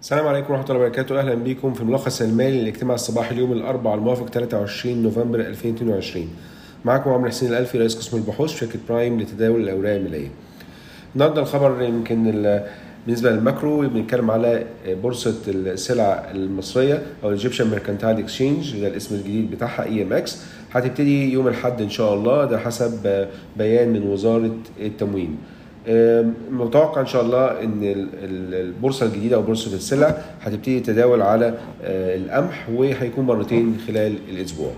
السلام عليكم ورحمة الله وبركاته. أهلا بكم في الملخص المالي للاجتماع الصباحي اليوم الأربعاء الموافق 23 نوفمبر 2022 معكم عمرو حسين الألفي رئيس قسم البحوث في شركة برايم لتداول الأوراق المالية. النهارده الخبر يمكن ال- بالنسبة لل macro بنتكلم على بورصة السلع المصرية أو ال Egyptian Mercantile Exchange ده الاسم الجديد بتاعها EMX هتبتدي يوم الأحد إن شاء الله ده حسب بيان من وزارة التموين. متوقع إن شاء الله إن ال- ال- البورصة الجديدة أو بورصة السلع هتبتدي تداول على آه، القمح وهيكون مرتين خلال الأسبوع.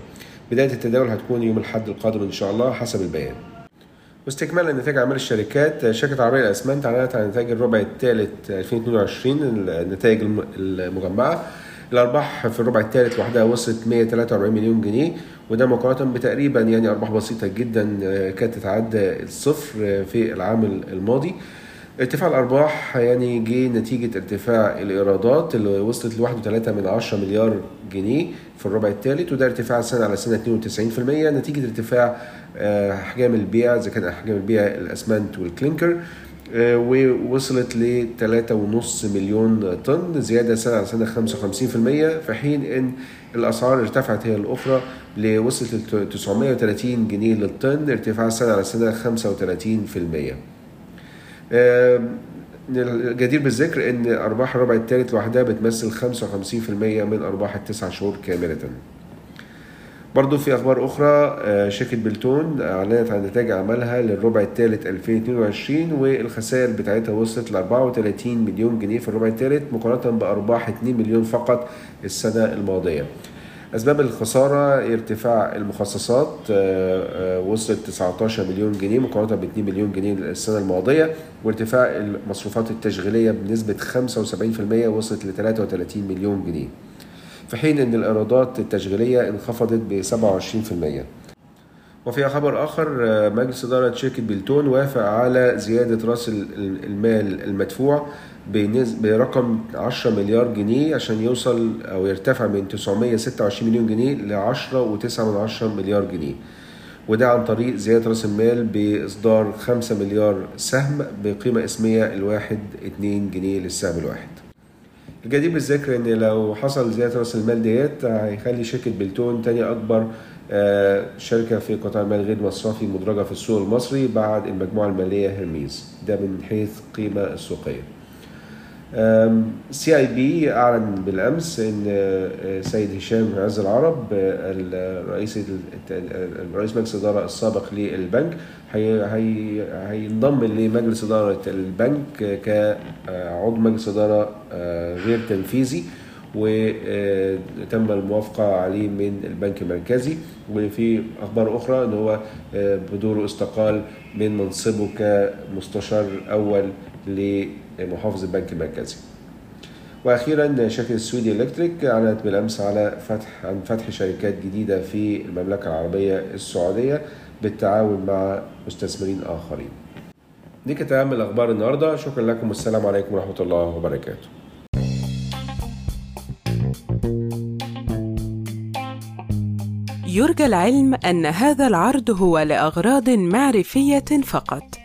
بداية التداول هتكون يوم الأحد القادم إن شاء الله حسب البيان. واستكمالا لنتائج أعمال الشركات شركة عربية للاسمنت أعلنت عن نتائج الربع الثالث 2022 النتائج الم- المجمعة. الأرباح في الربع الثالث لوحدها وصلت 143 مليون جنيه وده مقارنة بتقريبا يعني أرباح بسيطة جدا آه، كانت تتعدى الصفر آه، في العام الماضي. ارتفاع الأرباح يعني جه نتيجة ارتفاع الإيرادات اللي وصلت ل 1.3 من 10 مليار جنيه في الربع الثالث وده ارتفاع سنة على سنة 92% نتيجة ارتفاع آه، احجام البيع إذا كان احجام البيع الأسمنت والكلينكر. آه، ووصلت ل 3.5 مليون طن زيادة سنة على سنة 55% في حين إن الأسعار ارتفعت هي الأخرى لوصلت ل 930 جنيه للطن ارتفاع سنة على سنة 35% آم، الجدير بالذكر إن أرباح الربع الثالث لوحدها بتمثل 55% من أرباح التسع شهور كاملة. برضو في أخبار أخرى آه، شركة بلتون أعلنت عن نتائج اعمالها للربع الثالث 2022 والخسائر بتاعتها وصلت ل 34 مليون جنيه في الربع الثالث مقارنة بأرباح 2 مليون فقط السنة الماضية. أسباب الخسارة ارتفاع المخصصات آه، آه، وصلت 19 مليون جنيه مقارنة ب 2 مليون جنيه السنة الماضية وارتفاع المصروفات التشغيلية بنسبة 75% وصلت ل 33 مليون جنيه. في حين إن الإيرادات التشغيلية انخفضت ب 27% وفي خبر آه، مجلس إدارة شركة بلتون وافق على ال- ال- المال المدفوع برقم 10 مليار جنيه عشان يوصل أو يرتفع من 926 مليون جنيه ل 10.9 مليار جنيه. وده عن طريق زيادة رأس المال بإصدار 5 مليار سهم بقيمة اسمية الواحد 2 جنيه للسهم الواحد. الجدير بالذكر إن لو حصل زيادة رأس المال ديت هيخلي شركة بلتون تاني أكبر آه، شركة في قطاع المال غير مصرفي مدرجة في السوق المصري بعد المجموعه المالية هيرميس. ده من حيث قيمة السوقية. CIB أعلن بالأمس إن آه، سيد هشام عز العرب آه، الرئيس الرئيس مجلس الاداره السابق للبنك هي هي هينضم لمجلس إدارة البنك كعضو مجلس إدارة آه، غير تنفيذي وتم الموافقة عليه من البنك المركزي. وفي أخبار أخرى أن هو آه، بدوره استقال من منصبه كمستشار أول لمحافظ البنك المركزي وأخيرا شركة السويدي إلكتريك أعلنت بالأمس على فتح عن فتح شركات جديدة في المملكة العربية السعودية بالتعاون مع مستثمرين آخرين. دي كانت أهم الأخبار النهارده شكرا لكم والسلام عليكم ورحمة الله وبركاته. يرجى العلم أن هذا العرض هو لأغراض معرفية فقط،